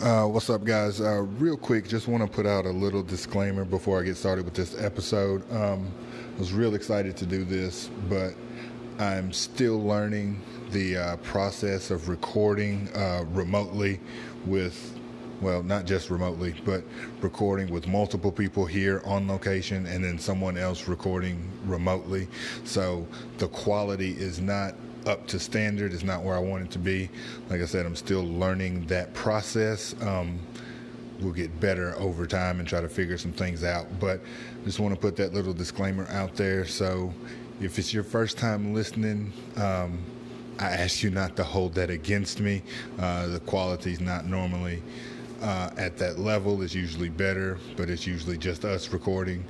Uh, what's up, guys? Uh, real quick, just want to put out a little disclaimer before I get started with this episode. Um, I was real excited to do this, but I'm still learning the uh, process of recording uh, remotely with, well, not just remotely, but recording with multiple people here on location and then someone else recording remotely. So the quality is not up to standard. It's not where I want it to be. Like I said, I'm still learning that process. Um, we'll get better over time and try to figure some things out. But just want to put that little disclaimer out there. So if it's your first time listening, um, I ask you not to hold that against me. Uh, the quality is not normally uh, at that level. It's usually better, but it's usually just us recording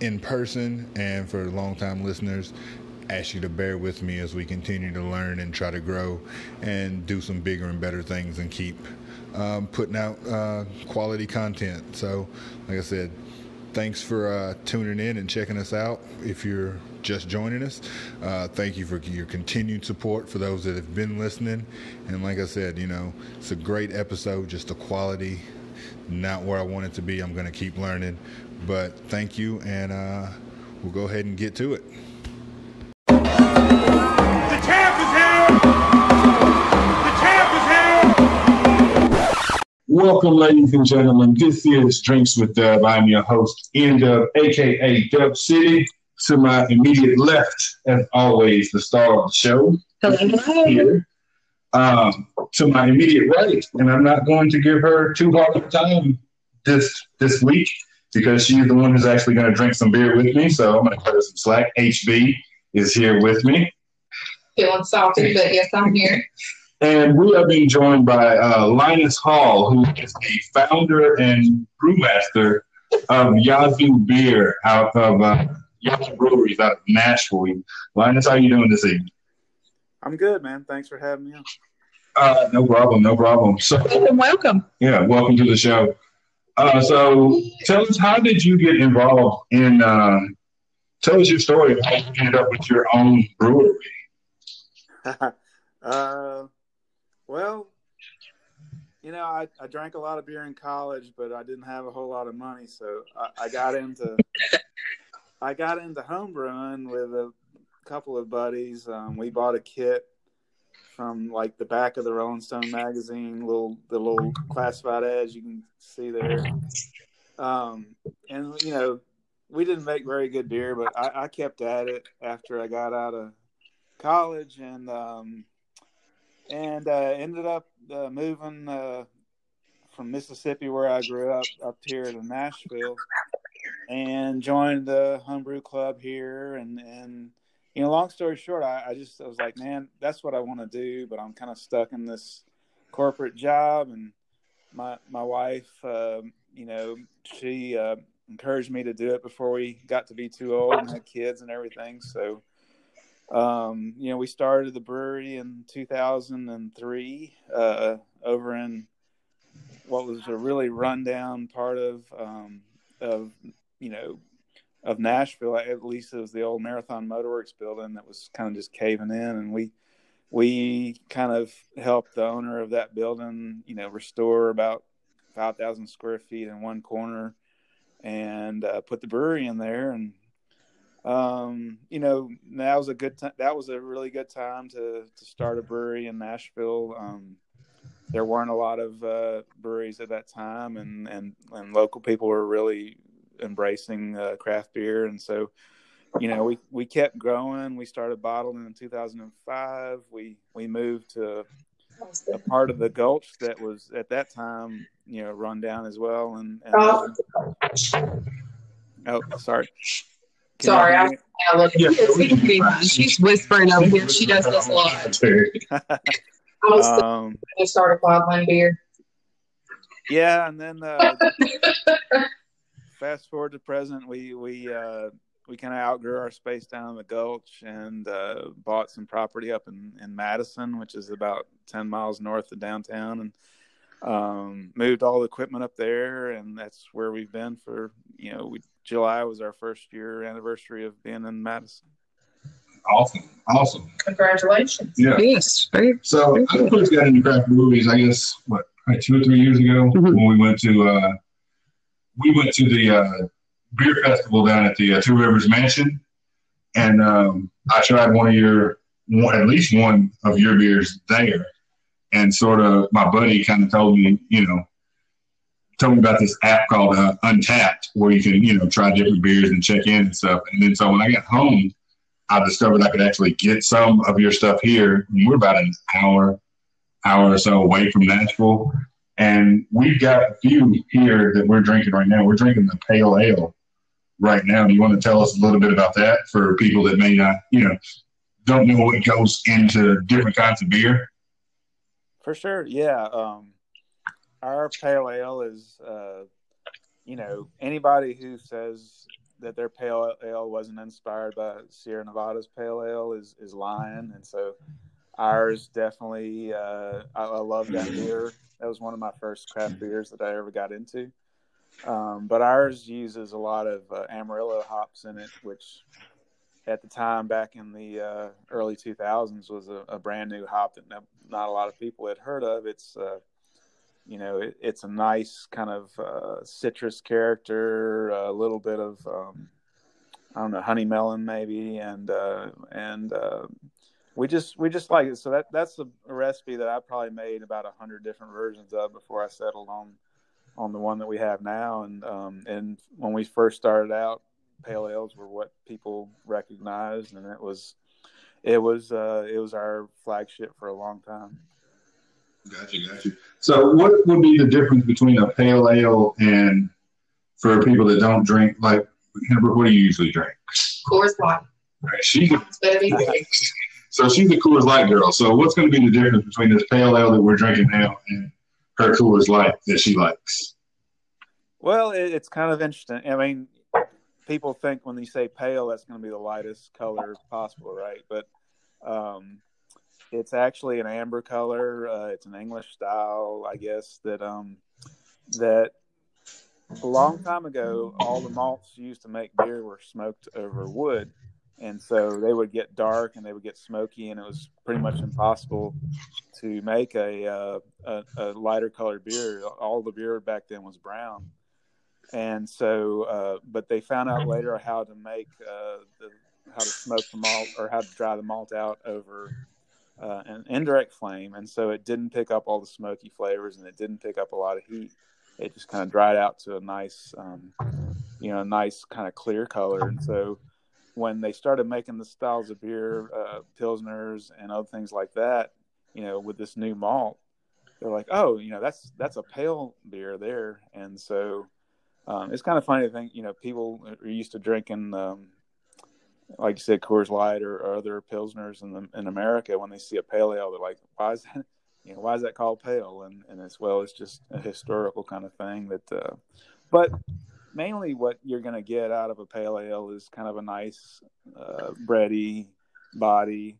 in person. And for long-time listeners, ask you to bear with me as we continue to learn and try to grow and do some bigger and better things and keep um, putting out uh, quality content. So, like I said, thanks for uh, tuning in and checking us out. If you're just joining us, uh, thank you for your continued support for those that have been listening. And like I said, you know, it's a great episode, just the quality, not where I want it to be. I'm going to keep learning. But thank you, and uh, we'll go ahead and get to it. Welcome, ladies and gentlemen. This is Drinks with Dub. I'm your host, Ian Dub, aka Dub City. To my immediate left, as always, the star of the show. Hello. Here. Um, to my immediate right, and I'm not going to give her too hard of a time this this week because she's the one who's actually going to drink some beer with me. So I'm going to cut her some slack. HB is here with me. Feeling salty, but yes, I'm here. And we are being joined by uh, Linus Hall, who is the founder and brewmaster of Yazoo Beer out of uh, Yazoo Breweries out of Nashville. Linus, how are you doing this evening? I'm good, man. Thanks for having me on. Uh, no problem, no problem. So, Welcome, welcome. yeah, welcome to the show. Uh, so, tell us, how did you get involved in? Uh, tell us your story of how you ended up with your own brewery. uh, well, you know, I, I drank a lot of beer in college, but I didn't have a whole lot of money, so I, I got into I got into home homebrewing with a couple of buddies. Um, we bought a kit from like the back of the Rolling Stone magazine, little the little classified ads you can see there. Um, and you know, we didn't make very good beer, but I, I kept at it after I got out of college and um, and uh, ended up uh, moving uh, from Mississippi, where I grew up, up here to Nashville, and joined the homebrew club here. And and you know, long story short, I, I just I was like, man, that's what I want to do, but I'm kind of stuck in this corporate job. And my my wife, um, you know, she uh, encouraged me to do it before we got to be too old and had kids and everything. So um, you know, we started the brewery in 2003 uh, over in what was a really rundown part of um, of you know of Nashville. At least it was the old Marathon Motorworks building that was kind of just caving in, and we we kind of helped the owner of that building, you know, restore about 5,000 square feet in one corner and uh, put the brewery in there and um, you know, that was a good time. That was a really good time to to start a brewery in Nashville. Um, there weren't a lot of uh, breweries at that time, and and and local people were really embracing uh, craft beer, and so. You know, we, we kept growing. We started bottling in 2005. We we moved to a part of the Gulch that was at that time, you know, run down as well. And, and Oh. oh, sorry. Can Sorry, I, hear me? I look. Yeah. She can be fine. She's whispering over here. She does this a lot. I was um, to start a quad beer. yeah, and then uh, fast forward to present, we we uh, we kind of outgrew our space down in the Gulch and uh, bought some property up in, in Madison, which is about ten miles north of downtown, and um, moved all the equipment up there, and that's where we've been for you know we, July was our first year anniversary of being in Madison. Awesome, awesome. Congratulations. Yeah. Yes. Very, So I first got into craft movies, I guess, what, like two or three years ago Mhm. when we went to uh, we went to the uh, beer festival down at the uh, Two Rivers Mansion, and um, I tried one of your one, at least one of your beers there, and sort of my buddy kind of told me, you know, told me about this app called uh, Untappd where you can you know try different beers and check in and stuff, and then so when I got home. I discovered I could actually get some of your stuff here. We're about an hour, hour or so away from Nashville, and we've got a few here that we're drinking right now. We're drinking the pale ale right now. Do you want to tell us a little bit about that for people that may not, you know, don't know what goes into different kinds of beer? For sure, yeah. Um, our pale ale is, uh, you know, anybody who says that their pale ale wasn't inspired by Sierra Nevada's pale ale is is lying, and so ours definitely. Uh, I, I love that beer. That was one of my first craft beers that I ever got into. Um, but ours uses a lot of uh, Amarillo hops in it, which at the time back in the uh, early 2000s was a, a brand new hop that no, not a lot of people had heard of. It's uh, you know it, it's a nice kind of uh, citrus character, a little bit of um, I don't know honey melon maybe, and uh, and uh, we just we just like it. So that that's a, a recipe that I probably made about a hundred different versions of before I settled on on the one that we have now. And um, and when we first started out, pale ales were what people recognized, and it was it was uh, it was our flagship for a long time. Gotcha, gotcha. So, what would be the difference between a pale ale and for people that don't drink? Like, Amber, what do you usually drink? Coors Light. Right, she's better be so she's a Coors Light girl. So, what's going to be the difference between this pale ale that we're drinking now and her Coors Light that she likes? Well, it, it's kind of interesting. I mean, people think when you say pale, that's going to be the lightest color possible, right? But um, it's actually an amber color. Uh, it's an English style, I guess. That um, that a long time ago, all the malts used to make beer were smoked over wood, and so they would get dark and they would get smoky, and it was pretty much impossible to make a uh, a, a lighter colored beer. All the beer back then was brown and so uh, but they found out later how to make uh, the how to smoke the malt or how to dry the malt out over uh, an indirect flame and so it didn't pick up all the smoky flavors and it didn't pick up a lot of heat. It just kind of dried out to a nice um, you know a nice kind of clear color. And so when they started making the styles of beer uh, pilsners and other things like that you know with this new malt they're like oh you know that's that's a pale beer there. And so um, it's kind of funny to think, you know, people are used to drinking, um, like you said, Coors Light or, or other pilsners in the, in America. When they see a pale ale, they're like, "Why is that? You know, why is that called pale?" And and as well, it's just a historical kind of thing. That, uh, but mainly what you're going to get out of a pale ale is kind of a nice, uh, bready body,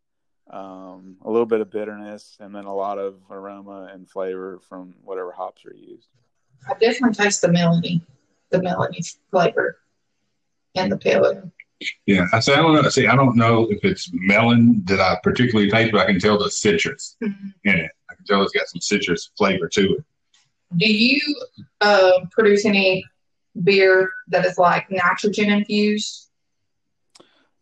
um, a little bit of bitterness, and then a lot of aroma and flavor from whatever hops are used. I definitely taste the melody, the melody flavor, and the pale ale. Yeah, I say I don't know. See, I don't know if it's melon that I particularly taste, but I can tell the citrus Mhm. in it. I can tell it's got some citrus flavor to it. Do you uh, produce any beer that is like nitrogen infused?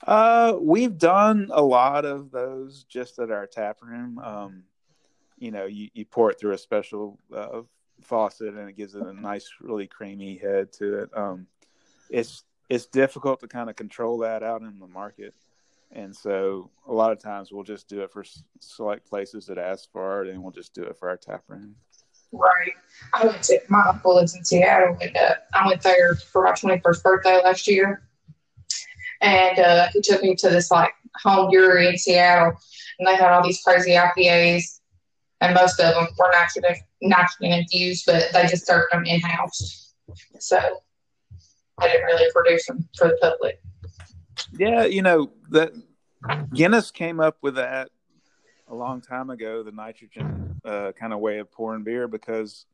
Uh, we've done a lot of those just at our tap room. Um, you know, you, you pour it through a special uh, faucet and it gives it a nice, really creamy head to it. Um, it's it's difficult to kind of control that out in the market, and so a lot of times we'll just do it for select places that ask for it, and we'll just do it for our tap room. Right. I went to my uncle lives in Seattle, and uh, I went there for my twenty first birthday last year, and uh, he took me to this like home brewery in Seattle, and they had all these crazy IPAs, and most of them were nitrogen nitrogen infused, but they just served them in house, so I didn't really produce them for the public. Yeah, you know that Guinness came up with that a long time ago, the nitrogen uh, kind of way of pouring beer because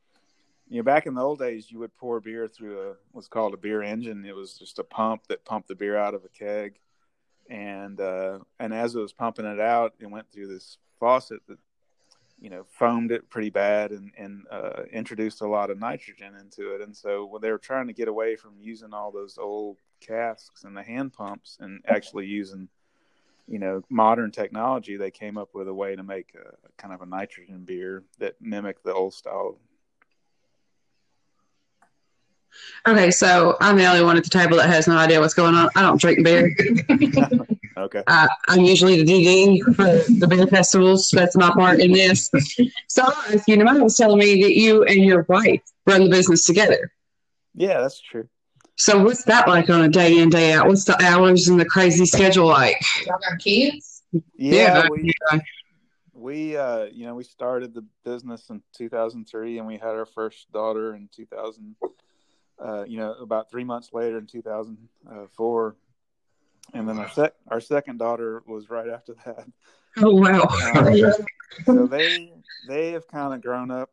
you know back in the old days you would pour beer through a what's called a beer engine. It was just a pump that pumped the beer out of a keg, and uh, and as it was pumping it out, it went through this faucet that you know, foamed it pretty bad and and uh, introduced a lot of nitrogen into it. And so when they were trying to get away from using all those old casks and the hand pumps and actually using you know modern technology they came up with a way to make a kind of a nitrogen beer that mimicked the old style Okay, so I'm the only one at the table that has no idea what's going on. I don't drink beer. okay Uh, I'm usually the DD for the beer festivals. That's my part in this. So I'll ask you, Namaya was telling me that you and your wife run the business together. yeah that's true So what's that like on a day in, day out? What's the hours and the crazy schedule like? Y'all got kids? yeah, we, yeah. we uh you know we started the business in 2003 and we had our first daughter in 2000 uh you know about three months later in 2004 and then our sec our second daughter was right after that Oh wow. Um, so they they have kind of grown up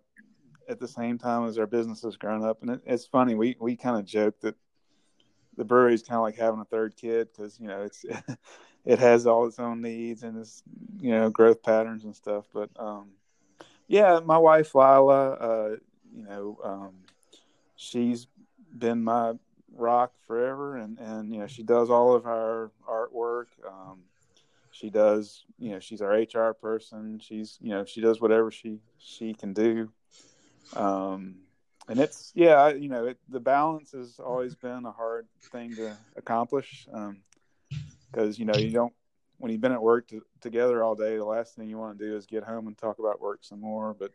at the same time as our business has grown up, and it, it's funny. We we kind of joke that the brewery is kind of like having a third kid because you know it's it has all its own needs and its you know growth patterns and stuff. But um, yeah, my wife Lila, uh, you know, um, she's been my rock forever, and and you know she does all of our artwork. Um, she does you know she's our hr person she's you know she does whatever she she can do um and it's yeah you know it, the balance has always been a hard thing to accomplish um because you know you don't when you've been at work to, together all day the last thing you want to do is get home and talk about work some more but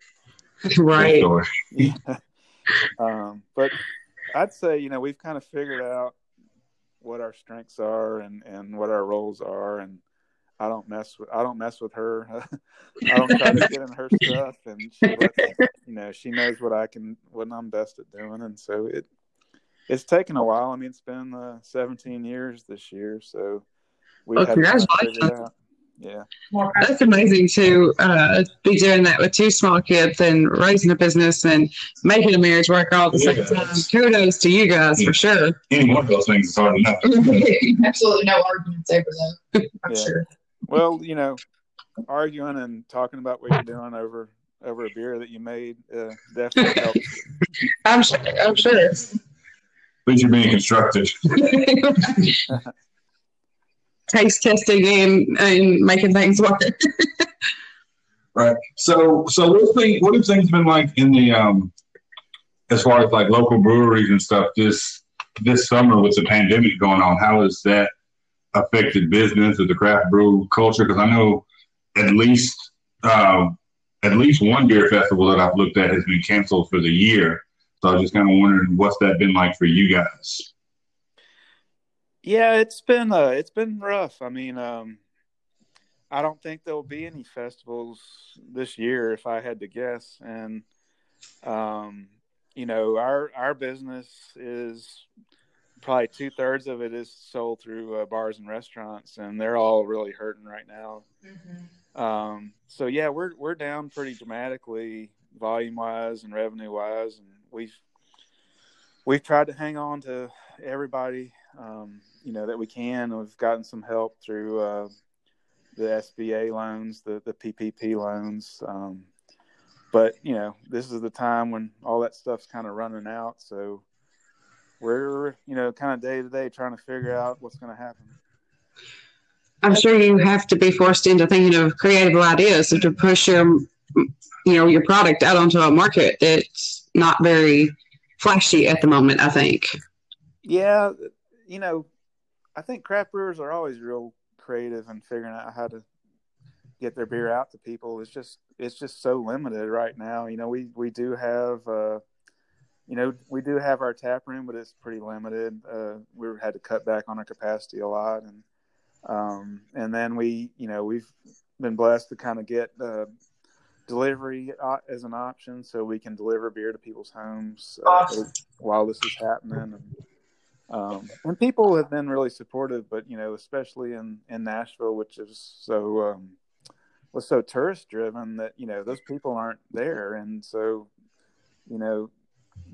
right. Yeah. um, but I'd say you know we've kind of figured out what our strengths are and and what our roles are, and I don't mess with I don't mess with her. I don't try to get in her stuff, and she lets, you know she knows what I can what I'm best at doing, and so it it's taken a while. I mean, it's been uh, 17 years this year, so we Well, had to figure out. Yeah. That's amazing to uh, be doing that with two small kids and raising a business and making a marriage work all at the same Yeah. time. Kudos to you guys for sure. Any one of those things is hard enough. Absolutely no arguments over though. I'm Yeah. sure. Well, you know, arguing and talking about what you're doing over over a beer that you made uh, definitely helps. I'm sure. I'm sure. At least you're being constructive. Taste testing and, and making things work. Right. So, so what thing? What have things been like in the um, as far as like local breweries and stuff this this summer with the pandemic going on? How has that affected business or the craft brew culture? Because I know at least um, at least one beer festival that I've looked at has been canceled for the year. So I was just kind of wondering what's that been like for you guys? Yeah, it's been uh, it's been rough. I mean, um, I don't think there'll be any festivals this year, if I had to guess. And um, you know, our our business is probably two thirds of it is sold through uh, bars and restaurants, and they're all really hurting right now. Um, so yeah, we're we're down pretty dramatically volume wise and revenue wise, and we've we've tried to hang on to everybody um, you know that we can. We've gotten some help through uh, the SBA loans, the the PPP loans, um, but you know this is the time when all that stuff's kind of running out. So we're you know kind of day to day trying to figure out what's going to happen. I'm sure you have to be forced into thinking of creative ideas to push your, you know, your product out onto a market that's not very flashy at the moment. I think. Yeah, you know, I think craft brewers are always real creative and figuring out how to get their beer out to people. It's just it's just so limited right now. You know, we we do have uh you know, we do have our tap room, but it's pretty limited. Uh we had to cut back on our capacity a lot and um and then we, you know, we've been blessed to kind of get uh delivery as an option so we can deliver beer to people's homes uh, Awesome. while this is happening and um, and people have been really supportive, but you know, especially in in Nashville, which is so um, was so tourist driven that you know those people aren't there, and so you know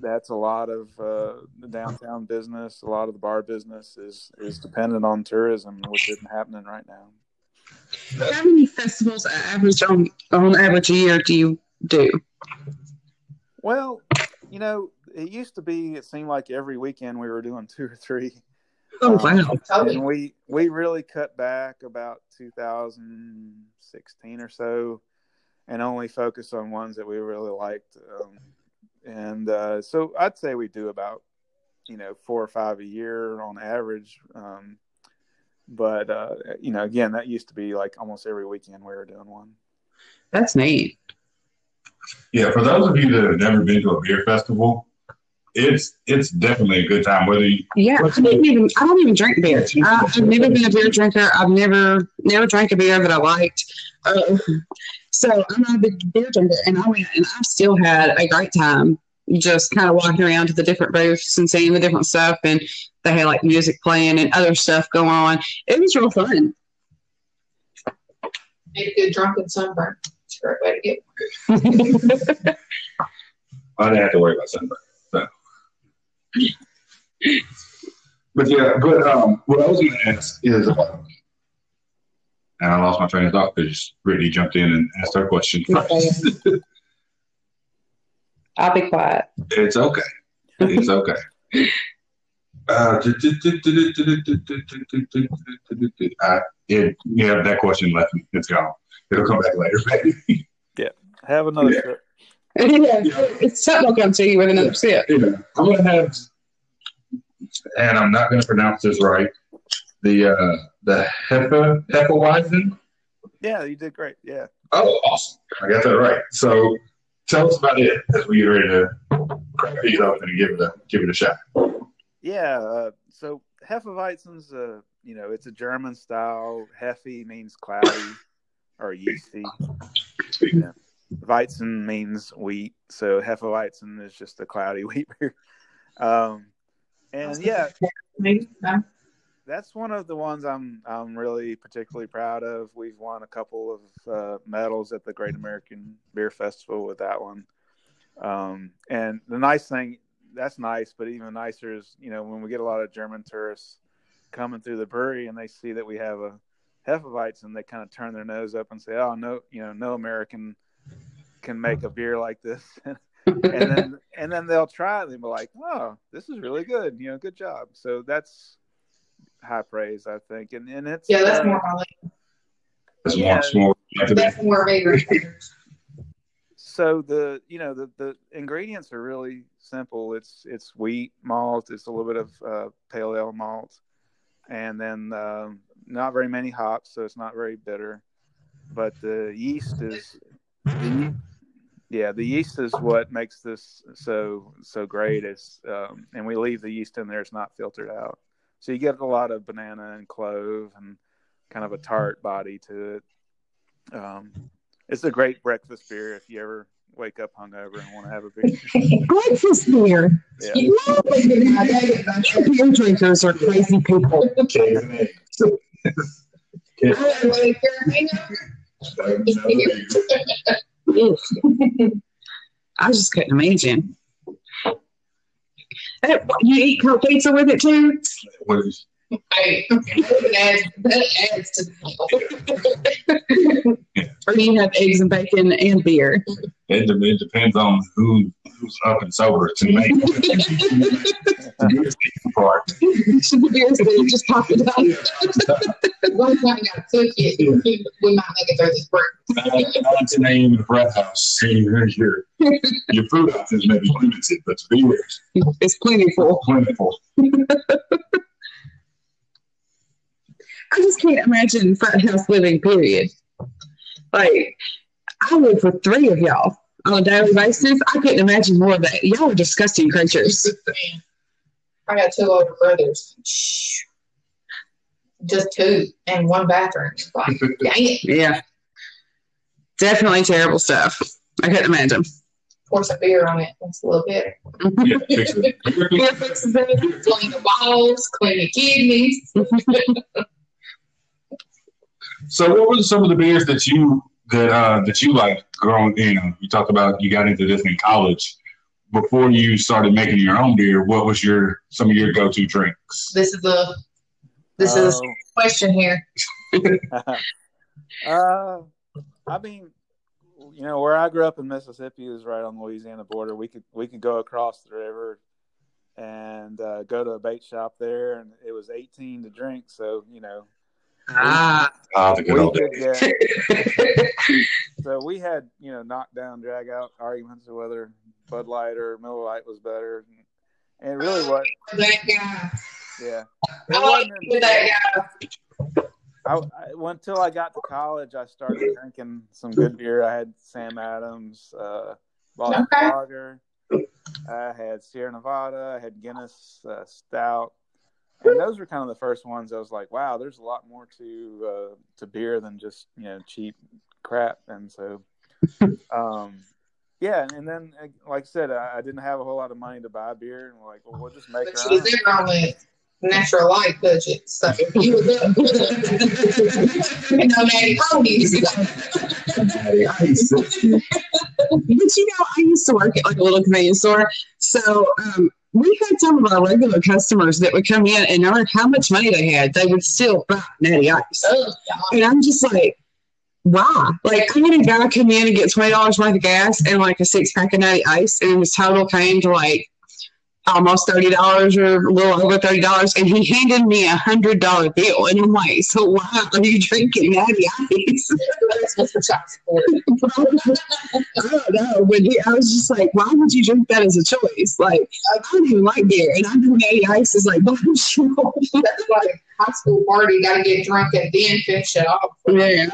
that's a lot of uh, the downtown business, a lot of the bar business is is dependent on tourism, which isn't happening right now. How many festivals average on on average a year do you do? Well, you know, it used to be. It seemed like every weekend we were doing two or three. Oh Um, wow! And we we really cut back about 2016 or so and only focus on ones that we really liked um, and uh, so i'd say we do about you know four or five a year on average um, but uh, you know again that used to be like almost every weekend we were doing one That's neat. Yeah, for those of you that have never been to a beer festival, it's it's definitely a good time. Whether you Yeah, I didn't even. I don't even drink beer. I, I've never been a beer drinker. I've never never drank a beer that I liked. Uh, so I'm not a big beer drinker, and I went and I still had a great time. Just kind of walking around to the different booths and seeing the different stuff, and they had like music playing and other stuff going on. It was real fun. Made a good drunken sunburn. It's a great way to get. I didn't have to worry about sunburn. So. But yeah, but um, what I was going to ask is, um, and I lost my train of thought because Brittany jumped in and asked her question first. I'll be quiet. it's okay. It's okay. Uh, I, it, yeah, that question left me. It's gone. It'll come back later. Maybe. Yeah. Have another Yeah. sip. Yeah, it's something will come to you with another sip. Yeah, I'm gonna have, and I'm not gonna pronounce this right. The uh, the Heffa Hefeweizen. yeah you did great yeah Oh, awesome! I got that right. So, tell us about it as we get ready to crack these open and give it a give it a shot. Yeah, uh, so Hefeweizen's uh, you know, it's a German style. Hefe means cloudy or yeasty. Yeah. Weizen means wheat, so Hefeweizen is just a cloudy wheat beer. Um, and yeah, that's one of the ones I'm I'm really particularly proud of. We've won a couple of uh, medals at the Great American Beer Festival with that one. Um, and the nice thing, that's nice, but even nicer is you know when we get a lot of German tourists coming through the brewery and they see that we have a Hefeweizen, they kind of turn their nose up and say, "Oh no, you know, no American can make a beer like this." and then and then they'll try it and they'll be like, "Oh, this is really good. You know, good job." So that's high praise, I think, and and it's Yeah, that's uh, more my. That's Yeah. more more. That's more me so the you know the the ingredients are really simple. It's it's wheat malt. It's a little bit of uh, pale ale malt, and then um, not very many hops, so it's not very bitter. But the yeast is the, yeah the yeast is what makes this so so great. Is um, and we leave the yeast in there. It's not filtered out, so you get a lot of banana and clove and kind of a tart body to it. Um, it's a great breakfast beer if you ever wake up hungover and want to have a beer. Breakfast beer. Yeah. You know, beer drinkers are crazy people. I just couldn't imagine. Uh, you eat cold pizza with it too? What is- Hey, that adds, to the Or you have eggs and bacon and beer? It, de- it depends on who who's up and sober to make the beer's the part. Beer's good, just pop it out. One time I got a we might make it through this break. Nine nine, 10 a.m. in a frat house. and Your, your, your food options may be limited, but the beer is It's plentiful. plentiful. I just can't imagine frat house living, period. Like, I live with three of y'all on a daily basis. I couldn't imagine more of that. Y'all are disgusting creatures. I got two older brothers. Just two and one bathroom. Like, dang it. Yeah. Definitely terrible stuff. I couldn't imagine. Pour some beer on it. That's a little better. Yeah, fix it. Beer fixes it. Clean the balls, clean the kidneys. So, what were some of the beers that you that uh, that you liked growing? You know, you talked about you got into this in college. Before you started making your own beer, what was your some of your go to drinks? This is a this is a Oh, question here. Uh, I mean, you know, where I grew up in Mississippi is right on the Louisiana border. We could we could go across the river and uh, go to a bait shop there, and it was eighteen to drink. So you know, Ah, Ah, the good old could days. get. so we had you know knockdown, drag out arguments of whether Bud Light or Miller Lite was better, and it really was. That guy. Yeah, I it wasn't. that guy. I, I until I got to college, I started drinking some good beer. I had Sam Adams, uh, Boston Okay. Lager. I had Sierra Nevada. I had Guinness uh, Stout, and those were kind of the first ones. I was like, wow, there's a lot more to uh, to beer than just you know cheap crap. And so, um, yeah, and then uh, like I said, I, I didn't have a whole lot of money to buy beer, and we're like, well, we'll just make But our she was in on the natural light budget. So he was up. you know, Natty Ponies. but you know, I used to work at like a little convenience store. So um, we had some of our regular customers that would come in and no matter how much money they had, they would still buy natty ice. Oh, And I'm just like, why? Like, I had a guy come in and get twenty dollars worth of gas and like a six pack of natty ice, and his total came to like almost thirty dollars or a little over thirty dollars, and he handed me a hundred dollar bill, and I'm like, so why are you drinking natty ice? That's what's for child support. I don't know, but he, I was just like, why would you drink that as a choice? Like, I don't even like beer, and I know natty ice is like, That's like high school party. Got to get drunk and then finish it off. Yeah.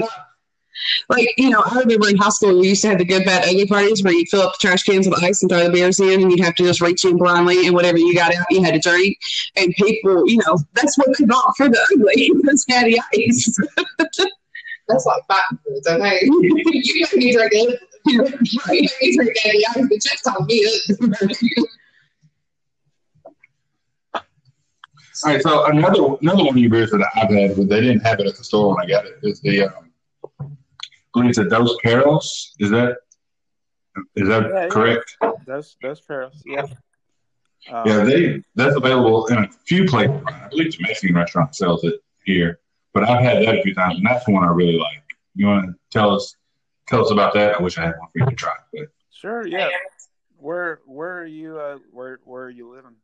Like, you know, I remember in high school we used to have the good, bad, ugly parties where you'd fill up the trash cans with ice and throw the beers in, and you'd have to just reach in blindly, and whatever you got out, you had to drink. And people, you know, that's what they bought for the ugly, was natty ice. That's like fighting foods, okay? you got me drinking. You got me drinking Natty Ice, but just on me. All right, so another another one of your beers that I've had, but they didn't have it at the store when I got it, is the um, I believe it's a Dos Perros. Is that is that Yeah, yeah. correct? Those those Paris, yeah. Um, Yeah, they that's available in a few places. I believe the Mexican restaurant sells it here, but I've had that a few times, and that's the one I really like. You want to tell us tell us about that? I wish I had one for you to try, but Sure, yeah. Where where are you? Uh, where where are you living?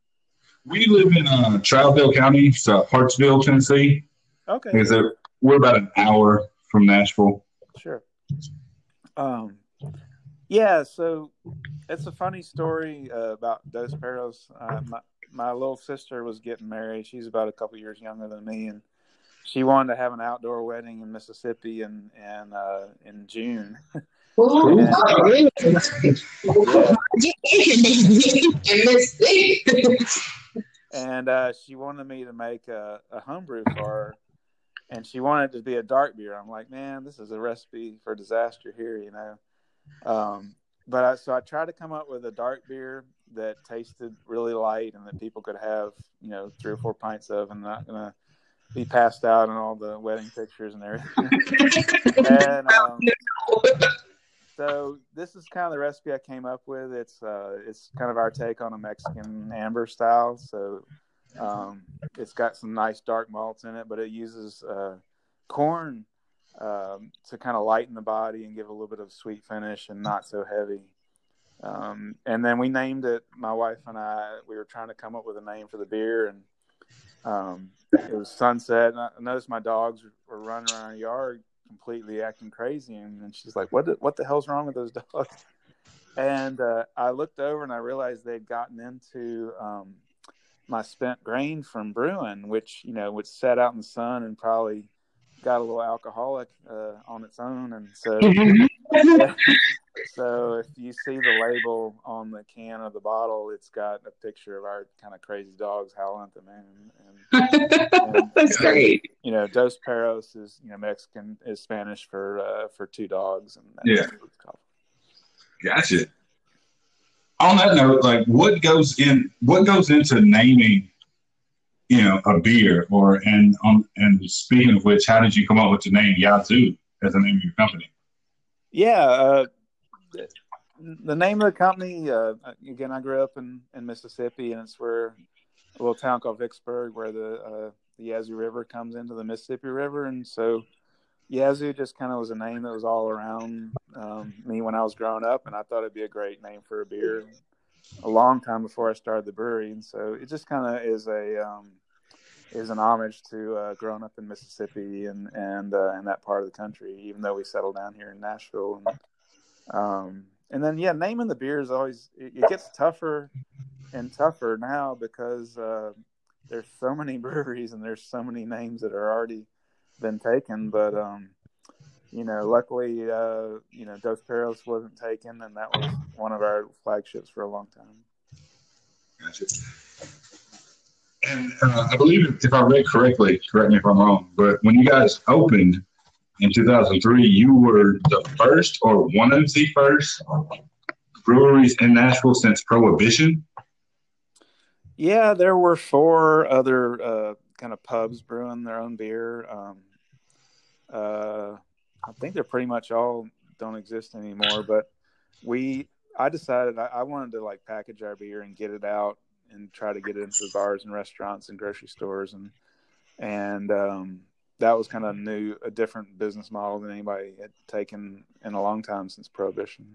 we live in uh, Trousdale County, so Hartsville, Tennessee. Okay, Is it? We're about an hour from Nashville. Sure. Um, yeah. So it's a funny story uh, about Dos Perros. Uh, my my little sister was getting married. She's about a couple years younger than me, and she wanted to have an outdoor wedding in Mississippi in in uh, in June. Ooh, Yeah. really? Yeah. and and uh, she wanted me to make a, a homebrew for her, and she wanted to be a dark beer. I'm like, man, this is a recipe for disaster here, you know. Um, but I, so I tried to come up with a dark beer that tasted really light and that people could have, you know, three or four pints of, and not gonna be passed out in all the wedding pictures and everything. and um, so this is kind of the recipe I came up with. It's uh, it's kind of our take on a Mexican amber style. So um, it's got some nice dark malts in it, but it uses uh, corn um, to kind of lighten the body and give a little bit of sweet finish and not so heavy. Um, and then we named it. My wife and I we were trying to come up with a name for the beer, and um, it was sunset. And I noticed my dogs were running around the yard completely acting crazy, and, she's like, "What? The, what the hell's wrong with those dogs?" And uh, I looked over and I realized they'd gotten into um, my spent grain from brewing, which you know would set out in the sun and probably got a little alcoholic uh, on its own, and so. So if you see the label on the can of the bottle, it's got a picture of our kind of crazy dogs howling at the moon. And, and That's great. you know, Dos Perros is you know Mexican is Spanish for uh, for two dogs, and that's Yeah. what it's called. Gotcha. On that note, like what goes in what goes into naming, you know, a beer or and on and speaking of which, how did you come up with the name Yazoo as the name of your company? Yeah, uh, the- the name of the company uh, again. I grew up in, in Mississippi, and it's where a little town called Vicksburg, where the uh, the Yazoo River comes into the Mississippi River, and so Yazoo just kind of was a name that was all around um, me when I was growing up, and I thought it'd be a great name for a beer. A long time before I started the brewery, and so it just kind of is a um, is an homage to uh, growing up in Mississippi and and uh, that part of the country. Even though we settled down here in Nashville, and um, and then yeah, naming the beer is always it, it gets tougher and tougher now because uh, there's so many breweries and there's so many names that are already been taken. But um, you know, luckily, uh, you know, Dos Perros wasn't taken, and that was one of our flagships for a long time. Gotcha. And uh, I believe, if I read correctly, correct me if I'm wrong, but when you guys opened in 2003, you were the first or one of the first breweries in Nashville since Prohibition. Yeah, there were four other uh, kind of pubs brewing their own beer. Um, uh, I think they're pretty much all don't exist anymore. But we, I decided I, I, wanted to like package our beer and get it out and try to get it into bars and restaurants and grocery stores and and um, that was kind of new, a different business model than anybody had taken in a long time since prohibition.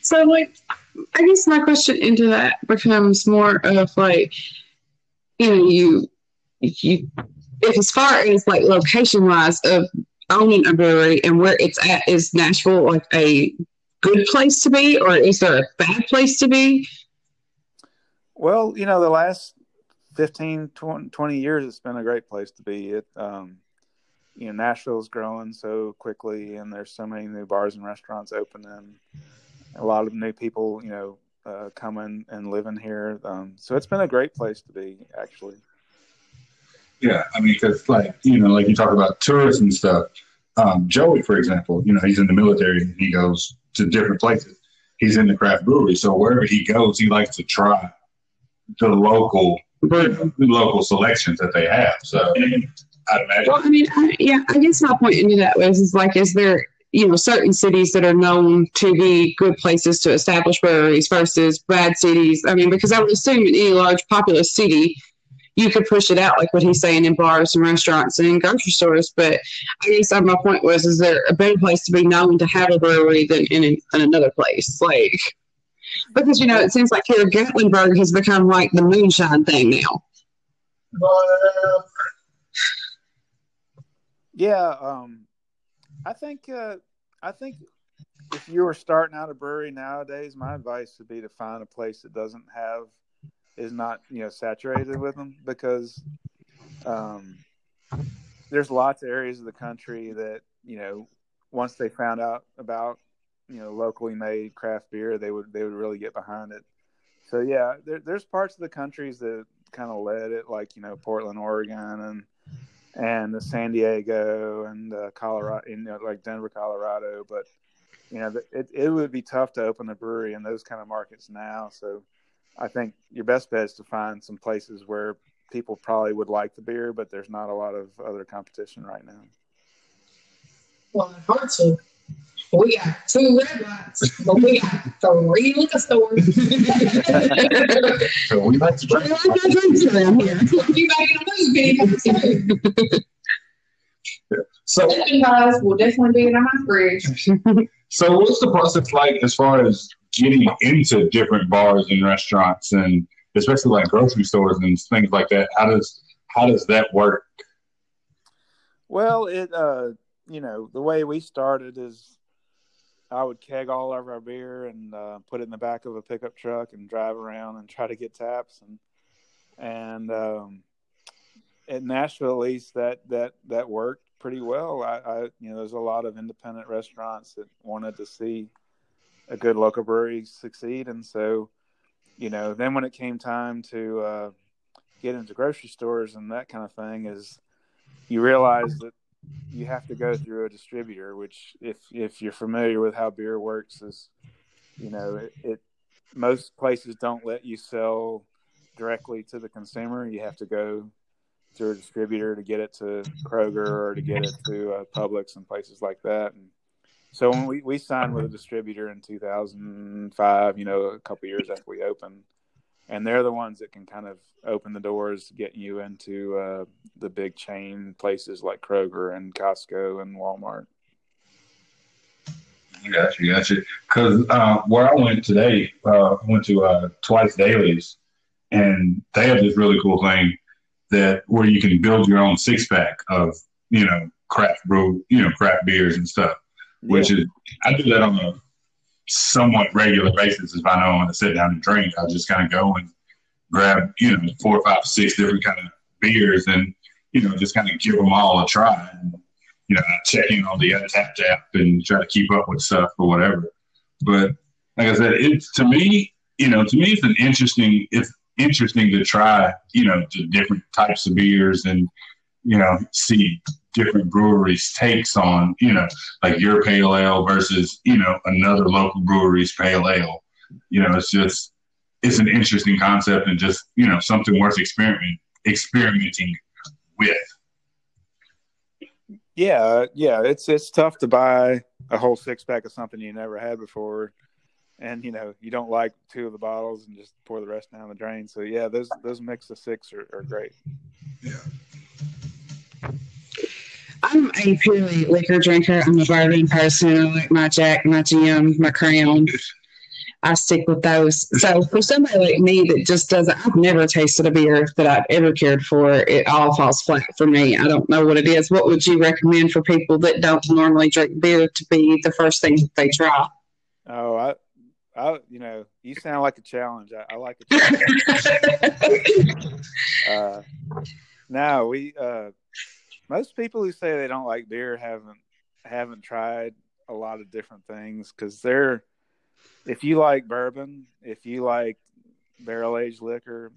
So, like, I guess my question into that becomes more of like, you know, you you if as far as like location wise of owning a brewery and where it's at, is Nashville like a good place to be, or is there a bad place to be? Well, you know, the last 15, 20, 20 years, it's been a great place to be. It, um, you know, Nashville's growing so quickly, and there's so many new bars and restaurants opening. A lot of new people, you know, uh, coming and living here. Um, so it's been a great place to be, actually. Yeah, I mean, because like you know, like you talk about tourists and stuff. Um, Joey, for example, you know, he's in the military and he goes to different places. He's in the craft brewery, so wherever he goes, he likes to try the local the local selections that they have. So I'd imagine. Well, I mean, I, yeah, I guess my point into that was is like, is there you know certain cities that are known to be good places to establish breweries versus bad cities? I mean, because I would assume in any large populous city, you could push it out like what he's saying in bars and restaurants and in grocery stores. But I guess my point was, is there a better place to be known to have a brewery than in, in another place? Like, because you know, it seems like here Gatlinburg has become like the moonshine thing now. Yeah, um, I think uh, I think if you were starting out a brewery nowadays, my advice would be to find a place that doesn't have is not you know saturated with them because um, there's lots of areas of the country that you know once they found out about you know locally made craft beer, they would they would really get behind it. So yeah, there, there's parts of the countries that kind of led it, like you know Portland, Oregon, and and the San Diego and uh, Colorado, you know, like Denver, Colorado. But you know, it it would be tough to open a brewery in those kind of markets now. So I think your best bet is to find some places where people probably would like the beer, but there's not a lot of other competition right now. Well, hard to we got two red lights, but we got three liquor stores. so we like to drink. We like to drink around here. You making a move, baby. So, guys will definitely be in my fridge. So, what's the process like as far as getting into different bars and restaurants, and especially like grocery stores and things like that? How does how does that work? Well, it uh, you know the way we started is I would keg all of our beer and uh, put it in the back of a pickup truck and drive around and try to get taps and and um, at Nashville at least that that that worked pretty well. I, I you know there's a lot of independent restaurants that wanted to see a good local brewery succeed, and so you know then when it came time to uh, get into grocery stores and that kind of thing is you realize that you have to go through a distributor, which if if you're familiar with how beer works, is you know it, it most places don't let you sell directly to the consumer. You have to go through a distributor to get it to Kroger or to get it to uh, Publix and places like that. And so when we, we signed with a distributor in 2005, you know, a couple years after we opened, and they're the ones that can kind of open the doors, getting you into uh, the big chain places like Kroger and Costco and Walmart. Gotcha, gotcha. Because uh, where I went today, uh, I went to uh, Twice Dailies, and they have this really cool thing that where you can build your own six pack of you know craft brew, you know craft beers and stuff. Yeah. Which is I do that on a somewhat regular basis. If I know I'm going to sit down and drink, I'll just kind of go and grab you know four, five, six different kind of beers and you know just kind of give them all a try. And, you know, checking on the Untappd app and try to keep up with stuff or whatever. But like I said, it's to me, you know, to me, it's an interesting. It's interesting to try, you know, different types of beers and you know see different breweries' takes on, you know, like your pale ale versus you know another local brewery's pale ale. You know, it's just it's an interesting concept and just you know something worth experimenting experimenting with. Yeah, uh, yeah, it's it's tough to buy a whole six pack of something you never had before, and you know you don't like two of the bottles and just pour the rest down the drain. So yeah, those those mix of six are, are great. Yeah. I'm a purely liquor drinker. I'm a bourbon person. I like my Jack, my Jim, my Crown. I stick with those. So for somebody like me that just doesn't, I've never tasted a beer that I've ever cared for. It all falls flat for me. I don't know what it is. What would you recommend for people that don't normally drink beer to be the first thing that they try? Oh, I, I, you know, you sound like a challenge. I, I like a challenge. uh, no, we, uh, most people who say they don't like beer haven't haven't tried a lot of different things because they're if you like bourbon, if you like barrel aged liquor,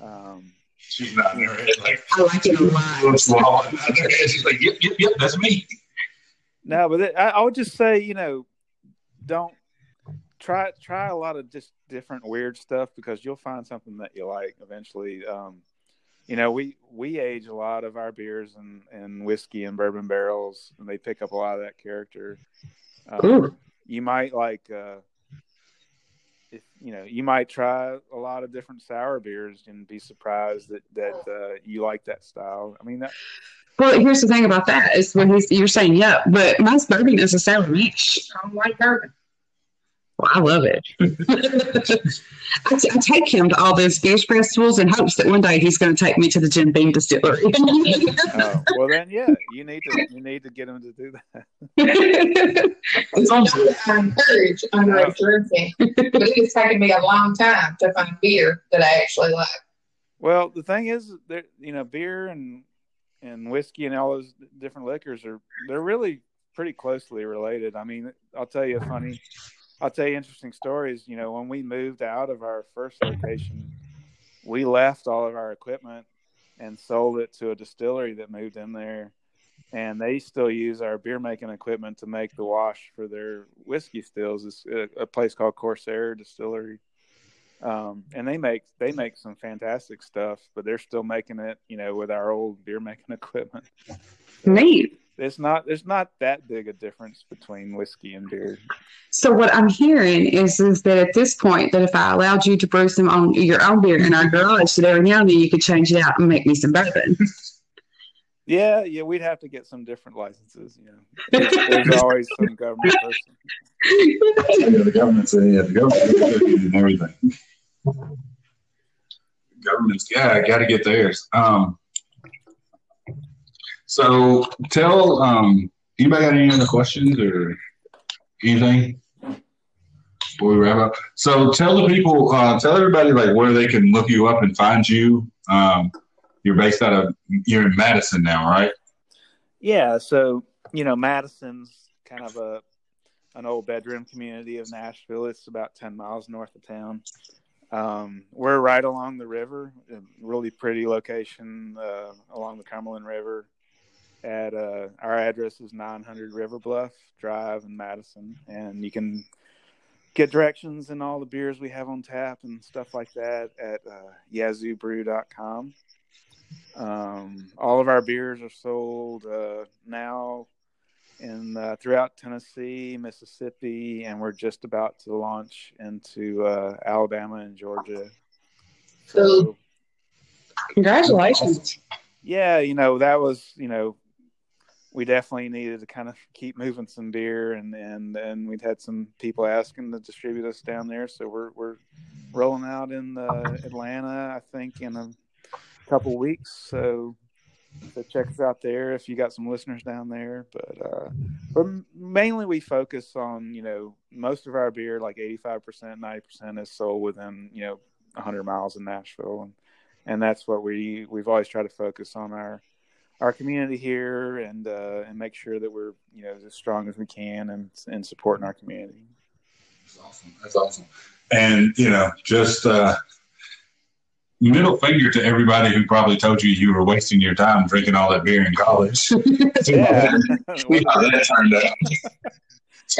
um, she's not there. Like, I like it a lot. She's like, yep, yep, yep, that's me. No, but it, I, I would just say, you know, don't try try a lot of just different weird stuff because you'll find something that you like eventually. Um, you know, we we age a lot of our beers and and whiskey and bourbon barrels, and they pick up a lot of that character. Um, you might like uh, if you know you might try a lot of different sour beers and be surprised that that uh, you like that style. I mean that. Well, here's the thing about that is when he's you're saying yeah, but my bourbon is a sour mash. I don't like bourbon. Well, I love it. I, t- I take him to all those beer festivals in hopes that one day he's going to take me to the Jim Beam distillery. oh, well, then, yeah, you need to you need to get him to do that. it's I encourage underage drinking, but it's taken me a long time to find beer that I actually like. Well, the thing is, that you know, beer and and whiskey and all those different liquors are they're really pretty closely related. I mean, I'll tell you a funny I'll tell you interesting stories. You know, when we moved out of our first location, we left all of our equipment and sold it to a distillery that moved in there. And they still use our beer making equipment to make the wash for their whiskey stills. It's a, place called Corsair Distillery. Um, and they make they make some fantastic stuff, but they're still making it, you know, with our old beer making equipment. Neat it's not there's not that big a difference between whiskey and beer. So what I'm hearing is is that at this point that if I allowed you to brew some on your own beer in our garage, that every now and then you could change it out and make me some bourbon. Yeah, yeah, we'd have to get some different licenses. You know, there's always some government person. Yeah, the government's yeah, the government and everything. Government's yeah, got to get theirs. Um, so tell um, anybody got any other questions or anything before we wrap up? So tell the people, uh, tell everybody like where they can look you up and find you. Um, you're based out of you're in Madison now, right? Yeah. So you know, Madison's kind of a an old bedroom community of Nashville. It's about ten miles north of town. Um, we're right along the river, really pretty location uh, along the Cumberland River at uh, our address is 900 River Bluff Drive in Madison, and you can get directions and all the beers we have on tap and stuff like that at uh, yazoobrew.com. Um, all of our beers are sold uh, now in uh, throughout Tennessee, Mississippi, and we're just about to launch into uh, Alabama and Georgia So, Congratulations. yeah, you know, that was, you know, we definitely needed to kind of keep moving some beer and and and we'd had some people asking to distribute us down there. So we're we're rolling out in Atlanta, I think, in a couple weeks. So so check us out there if you got some listeners down there. But uh, but mainly we focus on you know most of our beer, like eighty five percent, ninety percent, is sold within you know hundred miles of Nashville, and and that's what we we've always tried to focus on our our community here and uh, and make sure that we're you know as strong as we can and and supporting our community. That's awesome. That's awesome. And you know, just uh, middle finger to everybody who probably told you you were wasting your time drinking all that beer in college. Yeah. See how that turned out.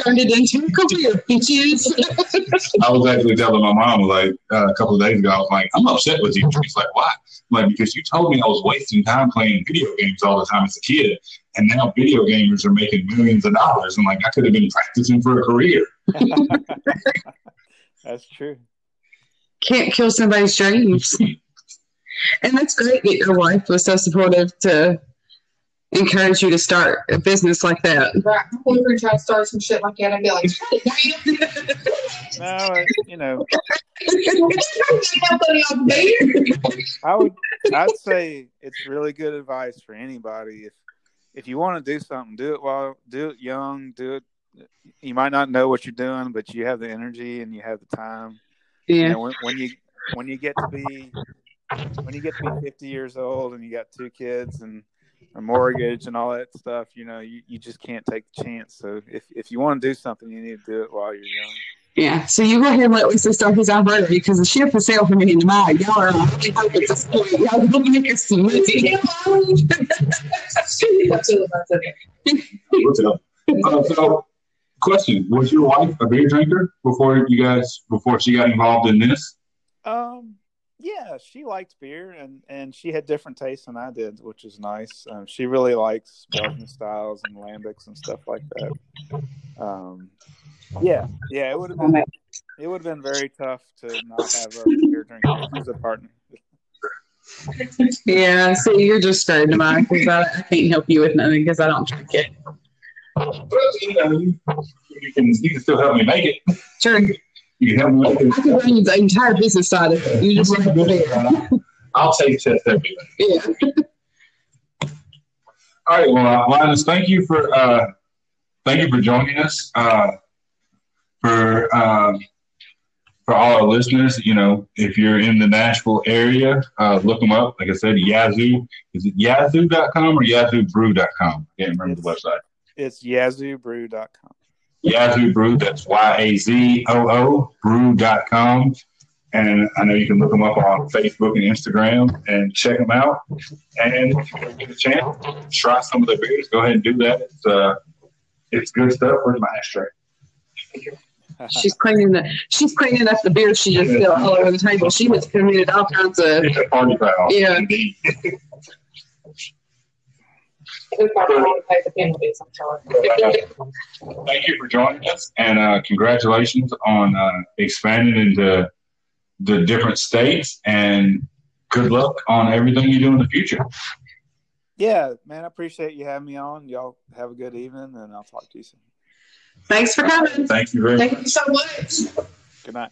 Turned it into a career, bitches. I was actually telling my mom like uh, a couple of days ago. I was like, "I'm upset with you." She's like, "Why?" I'm like, because you told me I was wasting time playing video games all the time as a kid, and now video gamers are making millions of dollars. And like, I could have been practicing for a career. That's true. Can't kill somebody's dreams. And that's great that your wife was so supportive to encourage you to start a business like that. Right. We were trying to start some shit like that and be like, No, it- uh, you know, Nobody on beer. I would I'd say it's really good advice for anybody if if you want to do something, do it while do it young, do it you might not know what you're doing, but you have the energy and you have the time. You Yeah. know, when, when you when you get to be when you get to be 50 years old and you got two kids and a mortgage and all that stuff, you know, you, you just can't take the chance. So if, if you want to do something, you need to do it while you're young. Yeah. So you go ahead and let Lisa start his operator because the ship has sailed from me in the mind. Y'all are on high hope at this point. Y'all don't make us some money. What's up? Uh, so, question: Was your wife a beer drinker before you guys before she got involved in this? Um, yeah, she liked beer and, and she had different tastes than I did, which is nice. Um, she really likes Belgian styles and lambics and stuff like that. Um, yeah, yeah, it would have been it would have been very tough to not have a beer drinker as a partner. Yeah. so you're just starting to mind because I, I can't help you with nothing because I don't drink it. Well, you know, you, you can you can still help me make it. Sure. You can help me make I can run the entire business side of it. You just want to it. I'll take test everything. Yeah. All right, well, uh, Linus, thank you for uh, thank you for joining us. Uh, for um, for all our listeners, you know, if you're in the Nashville area, uh, look them up. Like I said, Yazoo. Is it yazoo.com or yazoobrew.com? I can't remember the website. It's yazoobrew.com. Yazoo Brew. That's Y A Z O O Brew.com. And I know you can look them up on Facebook and Instagram and check them out. And if you get a chance, try some of their beers. Go ahead and do that. It's, uh, it's good stuff. Where's my ashtray? She's cleaning the she's cleaning up the beer she just spilled all over the table. She was committed all kinds of It's a party foul. Yeah. Indeed. Probably pay the penalties, I'm sorry. Thank you for joining us, and uh, congratulations on uh, expanding into the different states. And good luck on everything you do in the future. Yeah, man, I appreciate you having me on. Y'all have a good evening and I'll talk to you soon. Thanks for coming. Thank you very much. Thank you so much. Good night.